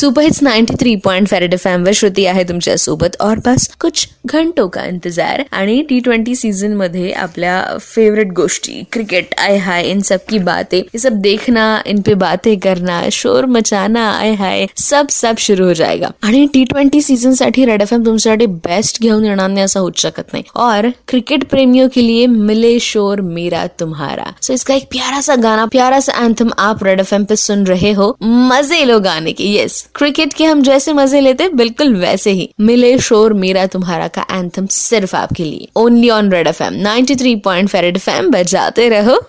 Super hits 93 point five red F वर श्रुती आहे तुमच्या सोबत. और बस कुछ घंटों का इंतज़ार आणि टी ट्वेंटी सीज़न मध्ये आपल्या फेवरेट गोष्टी क्रिकेट आय हाय, इन सब की बातें, ये सब देखना, इन पे बातें करना, शोर मचाना, आय हाय, सब सब शुरू हो जाएगा. आणि टी ट्वेंटी सीज़न साठी रेड एफ़ एम तुमच्यासाठी बेस्ट घेऊन येणार नाही असं होऊ शकत नाही. और क्रिकेट प्रेमियों के लिए मिले शोर मेरा तुम्हारा. सो इसका एक प्यारा सा गाना, प्यारा सा एंथम आप रेड एफ़ एम पे सुन रहे हो. मज़े लो गाने के यस क्रिकेट के हम जैसे मज़े लेते, बिल्कुल वैसे ही। मिले शोर मेरा तुम्हारा का एंथम सिर्फ़ आपके लिए। Only on red F M ninety three point बजाते रहो।